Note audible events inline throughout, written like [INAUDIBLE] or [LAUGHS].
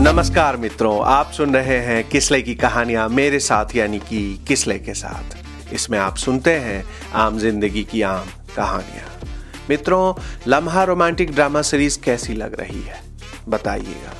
नमस्कार मित्रों, आप सुन रहे हैं किसले की कहानियाँ मेरे साथ, यानी कि किसले के साथ। इसमें आप सुनते हैं आम ज़िंदगी की आम कहानियाँ। मित्रों, लम्हा रोमांटिक ड्रामा सीरीज़ कैसी लग रही है? बताइएगा।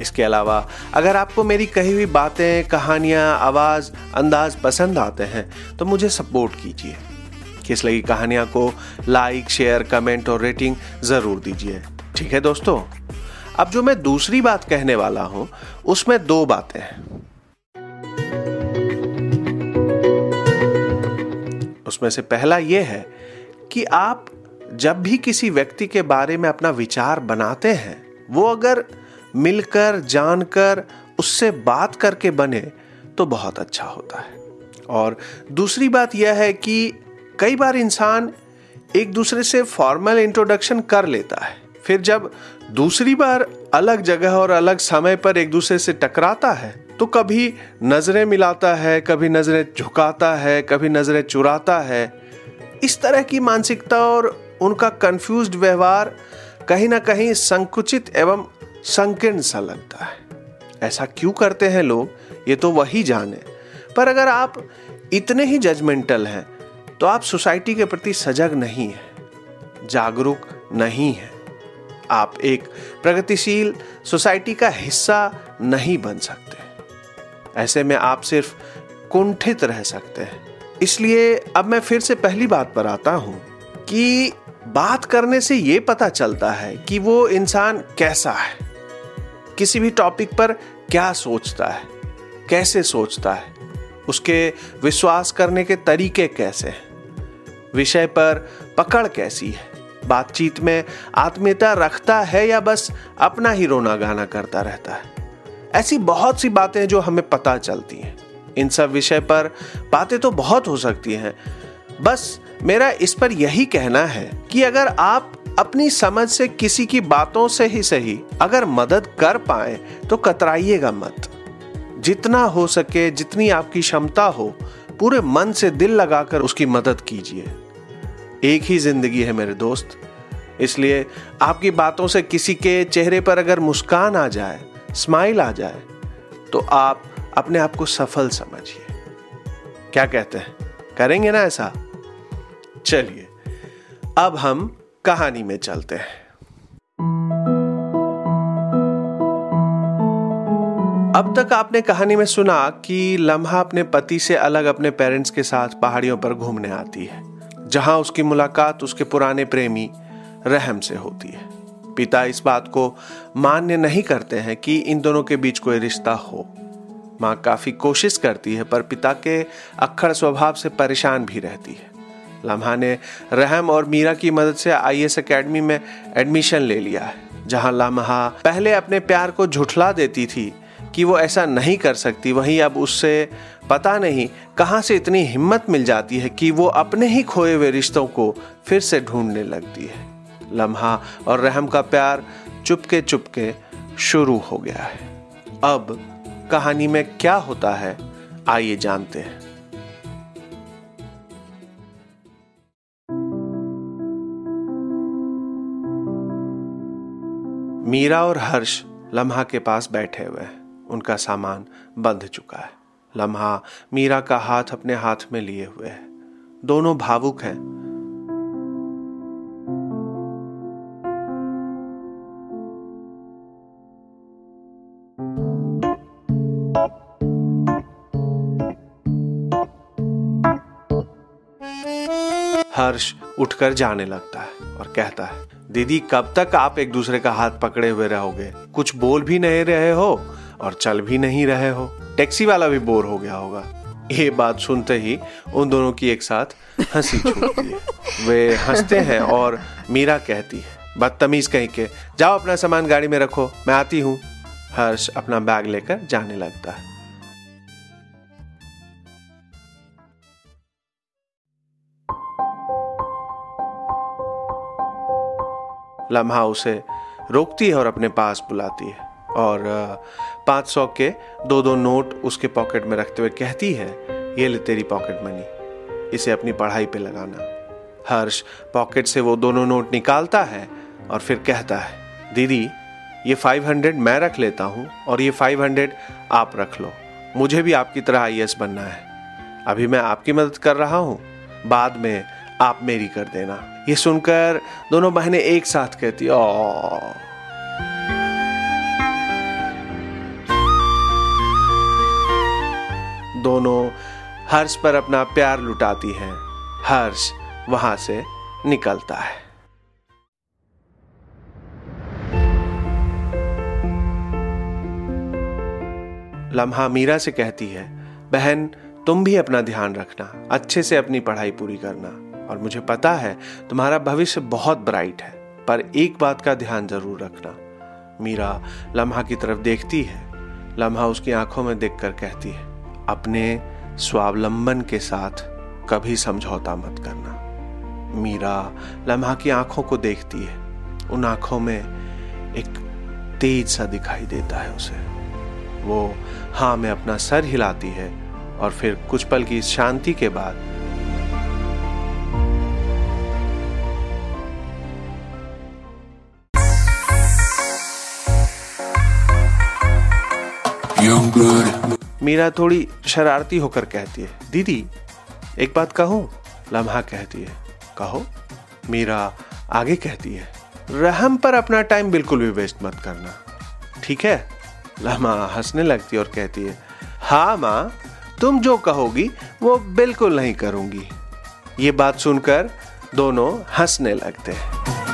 इसके अलावा, अगर आपको मेरी कही हुई बातें, कहानियाँ, आवाज़, अंदाज पसंद आते हैं तो मुझे सपोर्ट कीजिए। किस लगी कहानियाँ को लाइक शेयर कमेंट और रेटिंग ज़रूर दीजिए। ठीक है दोस्तों? अब जो मैं दूसरी बात कहने वाला हूँ, उसमें दो बातें हैं। उसमें से पहला यह है कि आप जब भी किसी व्यक्ति के बारे में अपना विचार बनाते हैं, वो अगर मिलकर, जानकर, उससे बात करके बने तो बहुत अच्छा होता है। और दूसरी बात यह है कि कई बार इंसान एक दूसरे से फॉर्मल इंट्रोडक्शन कर लेता है। फिर जब दूसरी बार अलग जगह और अलग समय पर एक दूसरे से टकराता है तो कभी नज़रें मिलाता है, कभी नज़रें झुकाता है, कभी नज़रें चुराता है। इस तरह की मानसिकता और उनका कंफ्यूज व्यवहार कहीं ना कहीं संकुचित एवं संकीर्ण सा लगता है। ऐसा क्यों करते हैं लोग? ये तो वही जाने। पर अगर आप इतने ही जजमेंटल हैं तो आप सोसाइटी के प्रति सजग नहीं है, जागरूक नहीं है। आप एक प्रगतिशील सोसाइटी का हिस्सा नहीं बन सकते। ऐसे में आप सिर्फ़ कुंठित रह सकते हैं। इसलिए अब मैं फिर से पहली बात पर आता हूँ कि बात करने से यह पता चलता है कि वो इंसान कैसा है। किसी भी टॉपिक पर क्या सोचता है, कैसे सोचता है, उसके विश्वास करने के तरीके कैसे हैं। विषय पर पकड़ कैसी है? बातचीत में आत्मीयता रखता है या बस अपना ही रोना गाना करता रहता है? ऐसी बहुत सी बातें जो हमें पता चलती हैं। इन सब विषय पर बातें तो बहुत हो सकती हैं। बस मेरा इस पर यही कहना है कि अगर आप अपनी समझ से किसी की बातों से ही सही अगर मदद कर पाए तो कतराइएगा मत। जितना हो सके, जितनी आपकी क्षमता हो पूरे मन से दिल लगाकर उसकी मदद कीजिए। एक ही ज़िंदगी है मेरे दोस्त। इसलिए आपकी बातों से किसी के चेहरे पर अगर मुस्कान आ जाए, स्माइल आ जाए तो आप अपने आप को सफल समझिए। क्या कहते हैं? करेंगे ना ऐसा? चलिए, अब हम कहानी में चलते हैं। अब तक आपने कहानी में सुना कि लम्हा अपने पति से अलग अपने पेरेंट्स के साथ पहाड़ियों पर घूमने आती है, जहाँ उसकी मुलाकात उसके पुराने प्रेमी रहम से होती है। पिता इस बात को मान्य नहीं करते हैं कि इन दोनों के बीच कोई रिश्ता हो। माँ काफ़ी कोशिश करती है, पर पिता के अक्खड़ स्वभाव से परेशान भी रहती है। लम्हा ने रहम और मीरा की मदद से आई एस अकेडमी में एडमिशन ले लिया है, जहाँ लम्हा पहले अपने प्यार को झुठला देती थी कि वो ऐसा नहीं कर सकती, वहीं अब उससे पता नहीं कहाँ से इतनी हिम्मत मिल जाती है कि वो अपने ही खोए हुए रिश्तों को फिर से ढूँढने लगती है। लम्हा और रहम का प्यार चुपके चुपके शुरू हो गया है। अब कहानी में क्या होता है, आइए जानते हैं। मीरा और हर्ष लम्हा के पास बैठे हुए हैं। उनका सामान बंध चुका है। लम्हा मीरा का हाथ अपने हाथ में लिए हुए है। दोनों भावुक हैं। हर्ष उठकर जाने लगता है और कहता है, दीदी, कब तक आप एक दूसरे का हाथ पकड़े हुए रहोगे? कुछ बोल भी नहीं रहे हो? और चल भी नहीं रहे हो। टैक्सी वाला भी बोर हो गया होगा। ये बात सुनते ही उन दोनों की एक साथ हँसी छूटती है वे हँसते हैं और मीरा कहती है, बदतमीज कहीं के। जाओ अपना सामान गाड़ी में रखो, मैं आती हूँ। हर्ष अपना बैग लेकर जाने लगता है। लम्हा उसे रोकती है और अपने पास बुलाती है। और पाँच सौ के दो दो नोट उसके पॉकेट में रखते हुए कहती है, ये ले तेरी पॉकेट मनी, इसे अपनी पढ़ाई पे लगाना। हर्ष पॉकेट से वो दोनों नोट निकालता है और फिर कहता है, दीदी, ये 500 मैं रख लेता हूँ और ये 500 आप रख लो। मुझे भी आपकी तरह आई बनना है। अभी मैं आपकी मदद कर रहा हूँ। बाद में आप मेरी कर देना। ये सुनकर दोनों बहनें एक साथ कहती ओ दोनों हर्ष पर अपना प्यार लुटाती हैं। हर्ष वहाँ से निकलता है। लम्हा मीरा से कहती है, बहन, तुम भी अपना ध्यान रखना, अच्छे से अपनी पढ़ाई पूरी करना। और मुझे पता है, तुम्हारा भविष्य बहुत ब्राइट है, पर एक बात का ध्यान ज़रूर रखना। मीरा लम्हा की तरफ़ देखती है। लम्हा उसकी आँखों में देखकर कहती है अपने स्वावलंबन के साथ कभी समझौता मत करना। मीरा लम्हा की आँखों को देखती है। उन आँखों में एक तेज सा दिखाई देता है उसे। वो हाँ में अपना सर हिलाती है और फिर कुछ पल की शांति के बाद मीरा थोड़ी शरारती होकर कहती है, दीदी, एक बात कहूँ। लम्हा कहती है, कहो। मीरा आगे कहती है, रहम पर अपना टाइम बिल्कुल भी वेस्ट मत करना। ठीक है? लम्हा हंसने लगती और कहती है हाँ माँ, तुम जो कहोगी वो बिल्कुल नहीं करूँगी। ये बात सुनकर दोनों हंसने लगते हैं।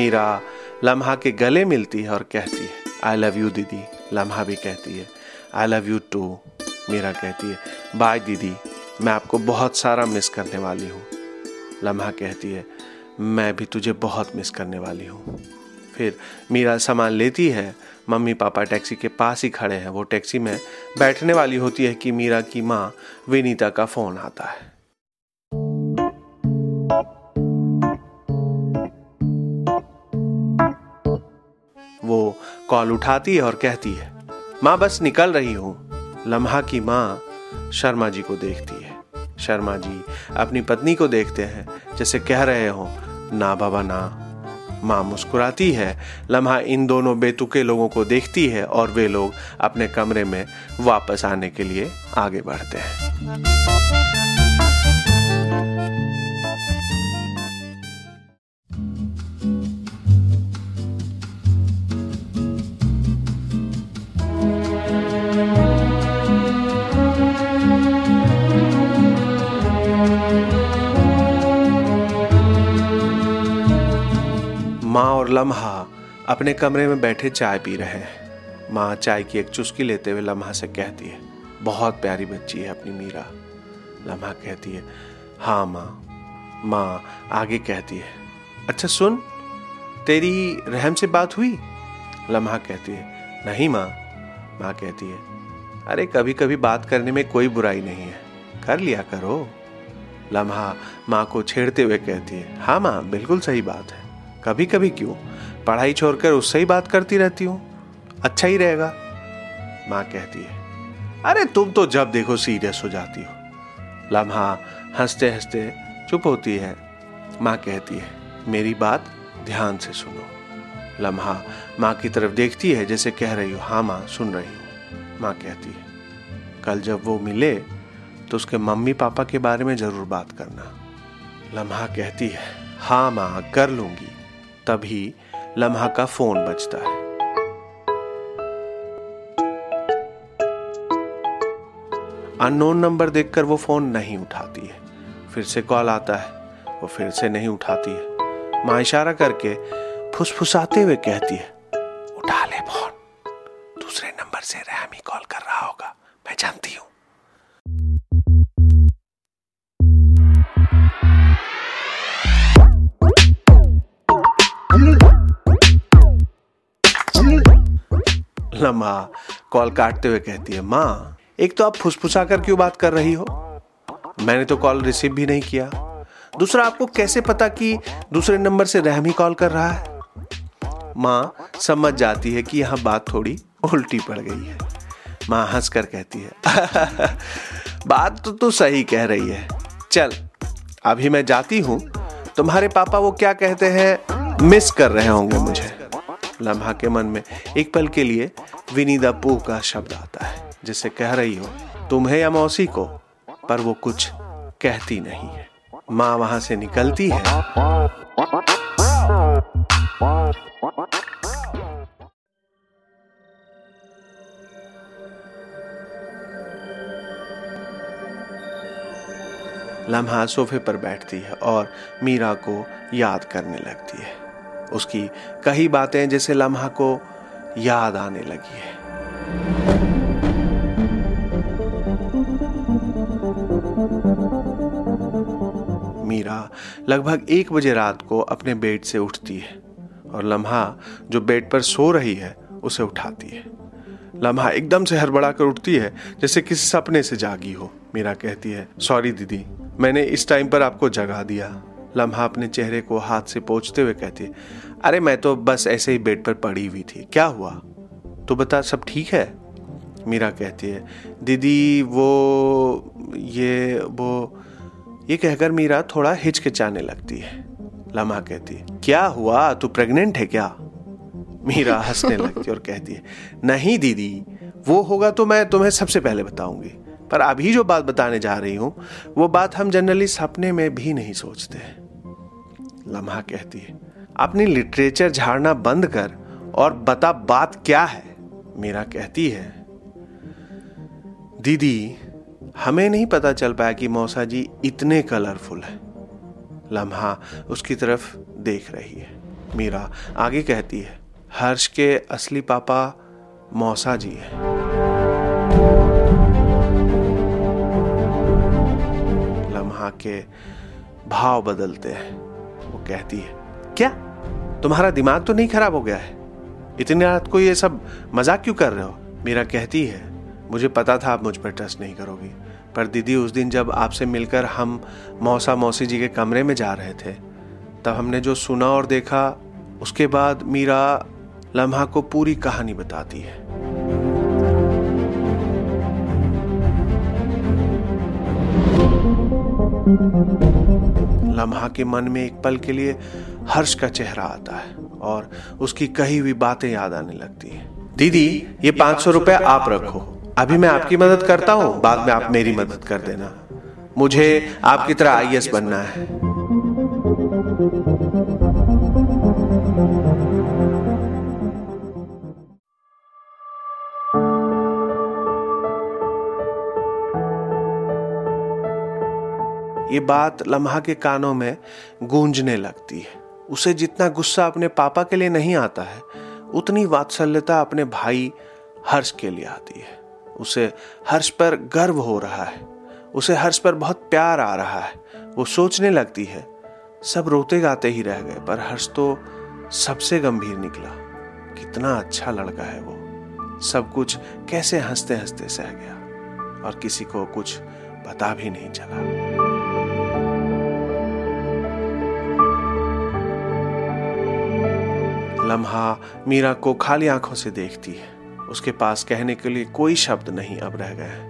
मीरा लम्हा के गले मिलती है और कहती है आई लव यू दीदी। लम्हा भी कहती है I love you too Meera कहती है बाय दीदी। मैं आपको बहुत सारा मिस करने वाली हूँ। लम्हा कहती है, मैं भी तुझे बहुत मिस करने वाली हूँ। फिर मीरा सामान लेती है, मम्मी पापा टैक्सी के पास ही खड़े हैं। वो टैक्सी में बैठने वाली होती है कि मीरा की माँ विनीता का फ़ोन आता है। कॉल उठाती है और कहती है, माँ, बस निकल रही हूँ। लम्हा की माँ शर्मा जी को देखती है। शर्मा जी अपनी पत्नी को देखते हैं, जैसे कह रहे हो, ना बाबा, ना। माँ मुस्कुराती है। लम्हा इन दोनों बेतुके लोगों को देखती है और वे लोग अपने कमरे में वापस आने के लिए आगे बढ़ते हैं। लम्हा अपने कमरे में बैठे चाय पी रहे हैं। माँ चाय की एक चुस्की लेते हुए लम्हा से कहती है, बहुत प्यारी बच्ची है अपनी मीरा। लम्हा कहती है हाँ माँ। माँ आगे कहती है अच्छा सुन, तेरी रहम से बात हुई? लम्हा कहती है, नहीं माँ। माँ कहती है, अरे कभी कभी बात करने में कोई बुराई नहीं है। कर लिया करो। लम्हा माँ को छेड़ते हुए कहती है हाँ माँ, बिल्कुल सही बात है। कभी कभी क्यों? पढ़ाई छोड़कर उससे ही बात करती रहती हूँ। अच्छा ही रहेगा, माँ कहती है। अरे तुम तो जब देखो सीरियस हो जाती हो। लम्हा हँसते हँसते चुप होती है। माँ कहती है, मेरी बात ध्यान से सुनो। लम्हा माँ की तरफ़ देखती है, जैसे कह रही हो हाँ माँ, सुन रही हूँ। माँ कहती है, कल जब वो मिले तो उसके मम्मी पापा के बारे में ज़रूर बात करना। लम्हा कहती है हाँ माँ, कर लूँगी। तभी लम्हा का फ़ोन बजता है। अननोन नंबर देखकर वो फ़ोन नहीं उठाती है। फिर से कॉल आता है, वो फिर से नहीं उठाती है। माँ इशारा करके फुसफुसाते हुए कहती है, उठा ले फ़ोन, दूसरे नंबर से रहमी कॉल कर रहा होगा, मैं जानती हूँ। लम्हा कॉल काटते हुए कहती है, माँ, एक तो आप फुसफुसा कर क्यों बात कर रही हो? मैंने तो कॉल रिसीव भी नहीं किया। दूसरा, आपको कैसे पता कि दूसरे नंबर से रहमी कॉल कर रहा है? माँ, समझ जाती है कि यहाँ बात थोड़ी उल्टी पड़ गई है। माँ हंस कर कहती है, [LAUGHS] बात तो तू सही कह रही है। चल, अभी मैं जाती हूँ। तुम्हारे पापा वो क्या कहते हैं? मिस कर रहे होंगे मुझे। लम्हा के मन में एक पल के लिए विनीदा पू का शब्द आता है, जिसे कह रही हो तुम्हें या मौसी को, पर वो कुछ कहती नहीं है। माँ वहाँ से निकलती है। लम्हा सोफे पर बैठती है और मीरा को याद करने लगती है। उसकी कई बातें जैसे लम्हा को याद आने लगी है। मीरा लगभग एक बजे रात को अपने बेड से उठती है और लम्हा जो बेड पर सो रही है, उसे उठाती है। लम्हा एकदम से हड़बड़ा कर उठती है, जैसे किसी सपने से जागी हो। मीरा कहती है, सॉरी दीदी, मैंने इस टाइम पर आपको जगा दिया। लम्हा अपने चेहरे को हाथ से पोछते हुए कहती है अरे, मैं तो बस ऐसे ही बेड पर पड़ी हुई थी। क्या हुआ? तो बता, सब ठीक है? मीरा कहती है, दीदी, वो, ये वो, ये कहकर मीरा थोड़ा हिचकिचाने लगती है। लम्हा कहती है क्या हुआ? तू प्रेग्नेंट है क्या? मीरा हंसने लगती है और कहती है, नहीं दीदी, वो होगा तो मैं तुम्हें सबसे पहले बताऊँगी। पर अभी जो बात बताने जा रही हूँ, वो बात हम जनरली सपने में भी नहीं सोचते। लम्हा कहती है अपनी लिटरेचर झाड़ना बंद कर और बता बात क्या है? मीरा कहती है, दीदी, हमें नहीं पता चल पाया कि मौसा जी इतने कलरफुल है. लम्हा उसकी तरफ़ देख रही है। मीरा आगे कहती है, हर्ष के असली पापा मौसा जी है। लम्हा के भाव बदलते हैं। कहती है, क्या? तुम्हारा दिमाग तो नहीं खराब हो गया है? इतनी रात को ये सब मज़ाक क्यों कर रहे हो? मीरा कहती है, मुझे पता था आप मुझ पर ट्रस्ट नहीं करोगी। पर दीदी, उस दिन जब आपसे मिलकर हम मौसा मौसी जी के कमरे में जा रहे थे, तब हमने जो सुना और देखा, उसके बाद मीरा लम्हा को पूरी कहानी बताती है। लम्हा के मन में एक पल के लिए हर्ष का चेहरा आता है और उसकी कही हुई बातें याद आने लगती है। दीदी ये पाँच सौ रुपए आप रखो। अभी मैं आपकी मदद करता हूँ। बाद में आप मेरी मदद कर देना। मुझे आपकी तरह आई बनना है। ये बात लम्हा के कानों में गूंजने लगती है। उसे जितना गुस्सा अपने पापा के लिए नहीं आता है, उतनी वात्सल्यता अपने भाई हर्ष के लिए आती है। उसे हर्ष पर गर्व हो रहा है। उसे हर्ष पर बहुत प्यार आ रहा है। वो सोचने लगती है, सब रोते गाते ही रह गए, पर हर्ष तो सबसे गंभीर निकला। कितना अच्छा लड़का है वो। सब कुछ कैसे हँसते हँसते सह गया, और किसी को कुछ पता भी नहीं चला। लम्हा मीरा को खाली आँखों से देखती है। उसके पास कहने के लिए कोई शब्द नहीं अब रह गए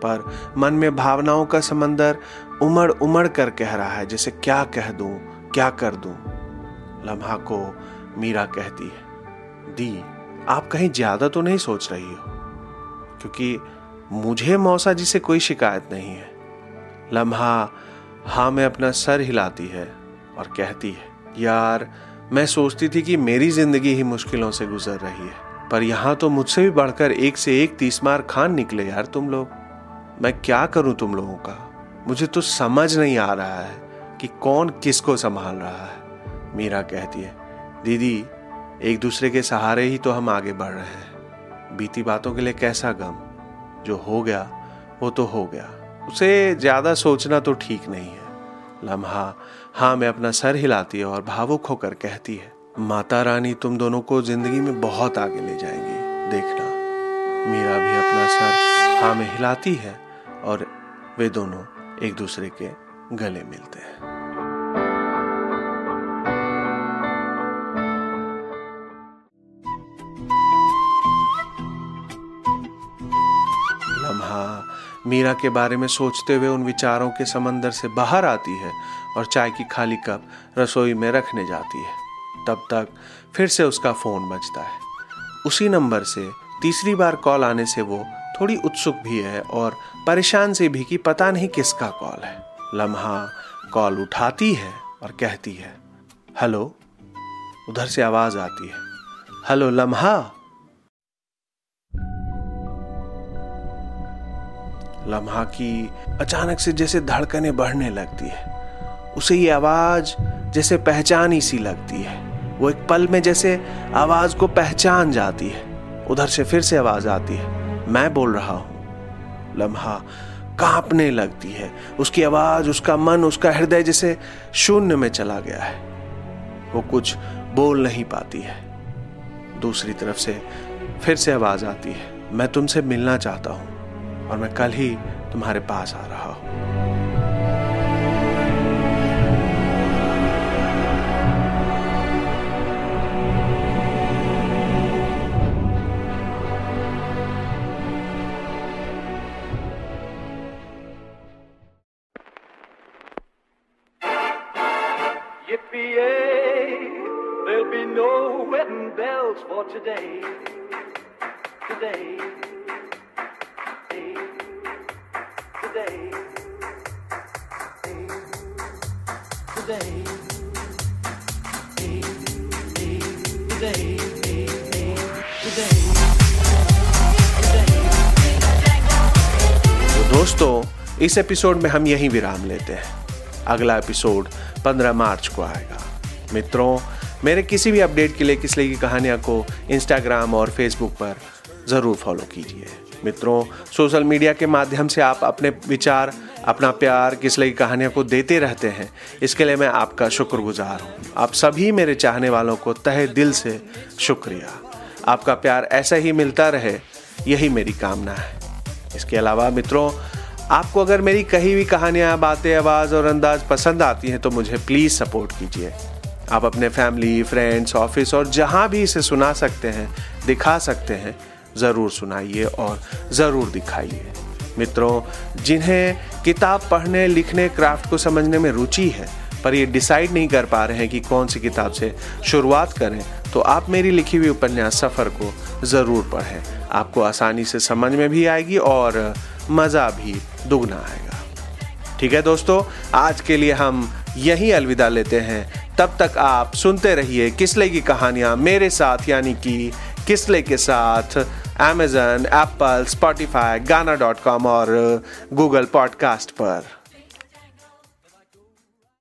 पर मन में भावनाओं का समंदर उमड़ उमड़ कर कह रहा है, जैसे क्या कह दूँ, क्या कर दूँ? लम्हा को मीरा कहती है, दी, आप कहीं ज़्यादा तो नहीं सोच रही हो? क्योंकि मुझे मौसा जी से कोई शिकायत नहीं है। लम्हा हाँ में अपना सर हिलाती है और कहती है, यार मैं सोचती थी कि मेरी ज़िंदगी ही मुश्किलों से गुजर रही है। पर यहाँ तो मुझसे भी बढ़कर एक से एक तीसमार खान निकले यार तुम लोग। मैं क्या करूँ तुम लोगों का? मुझे तो समझ नहीं आ रहा है कि कौन किसको संभाल रहा है। मीरा कहती है, दीदी, एक दूसरे के सहारे ही तो हम आगे बढ़ रहे हैं। बीती बातों के लिए कैसा गम? जो हो गया, वो तो हो गया। उसे ज़्यादा सोचना तो ठीक नहीं है। लम्हा हाँ मैं अपना सर हिलाती है और भावुक होकर कहती है, माता रानी, तुम दोनों को ज़िंदगी में बहुत आगे ले जाएँगे। देखना, मीरा भी अपना सर हाँ में हिलाती है और वे दोनों एक दूसरे के गले मिलते हैं। मीरा के बारे में सोचते हुए उन विचारों के समंदर से बाहर आती है। और चाय की खाली कप रसोई में रखने जाती है। तब तक फिर से उसका फ़ोन बजता है। उसी नंबर से तीसरी बार कॉल आने से वो थोड़ी उत्सुक भी है और परेशान से भी कि पता नहीं किसका कॉल है। लम्हा कॉल उठाती है और कहती है, हेलो। उधर से आवाज़ आती है, हेलो लम्हा। लम्हा की अचानक से जैसे धड़कने बढ़ने लगती है। उसे ये आवाज़ जैसे पहचान सी लगती है। वो एक पल में जैसे आवाज़ को पहचान जाती है। उधर से फिर से आवाज़ आती है। मैं बोल रहा हूँ, लम्हा कांपने लगती है। उसकी आवाज़, उसका मन, उसका हृदय जैसे शून्य में चला गया है। वो कुछ बोल नहीं पाती है। दूसरी तरफ़ से फिर से आवाज़ आती है। मैं तुमसे मिलना चाहता हूँ और मैं कल ही तुम्हारे पास आ रहा हूँ। For today. Today. Today. Today. तो दोस्तों, इस एपिसोड में हम यहीं विराम लेते हैं अगला एपिसोड 15 मार्च को आएगा मित्रों मेरे किसी भी अपडेट के लिए किसले की कहानियाँ को इंस्टाग्राम और फेसबुक पर ज़रूर फॉलो कीजिए। मित्रों सोशल मीडिया के माध्यम से आप अपने विचार, अपना प्यार किसले की कहानियों को देते रहते हैं, इसके लिए मैं आपका शुक्रगुजार हूँ। आप सभी मेरे चाहने वालों को तहे दिल से शुक्रिया। आपका प्यार ऐसा ही मिलता रहे, यही मेरी कामना है। इसके अलावा मित्रों, आपको अगर मेरी कही हुई कहानियाँ, बातें, आवाज़ और अंदाज पसंद आती हैं तो मुझे प्लीज़ सपोर्ट कीजिए। आप अपने फैमिली फ्रेंड्स ऑफ़िस और जहाँ भी इसे सुना सकते हैं, दिखा सकते हैं, ज़रूर सुनाइए और ज़रूर दिखाइए। मित्रों, जिन्हें किताब पढ़ने, लिखने क्राफ्ट को समझने में रुचि है, पर ये डिसाइड नहीं कर पा रहे हैं कि कौन सी किताब से शुरुआत करें तो आप मेरी लिखी हुई उपन्यास सफ़र को ज़रूर पढ़ें। आपको आसानी से समझ में भी आएगी और मज़ा भी दुगना आएगा। ठीक है दोस्तों, आज के लिए हम यहीं अलविदा लेते हैं। तब तक आप सुनते रहिए किसले की कहानियाँ मेरे साथ, यानी कि किसले के साथ Amazon Apple Spotify Gaana dot com और गूगल पॉडकास्ट पर।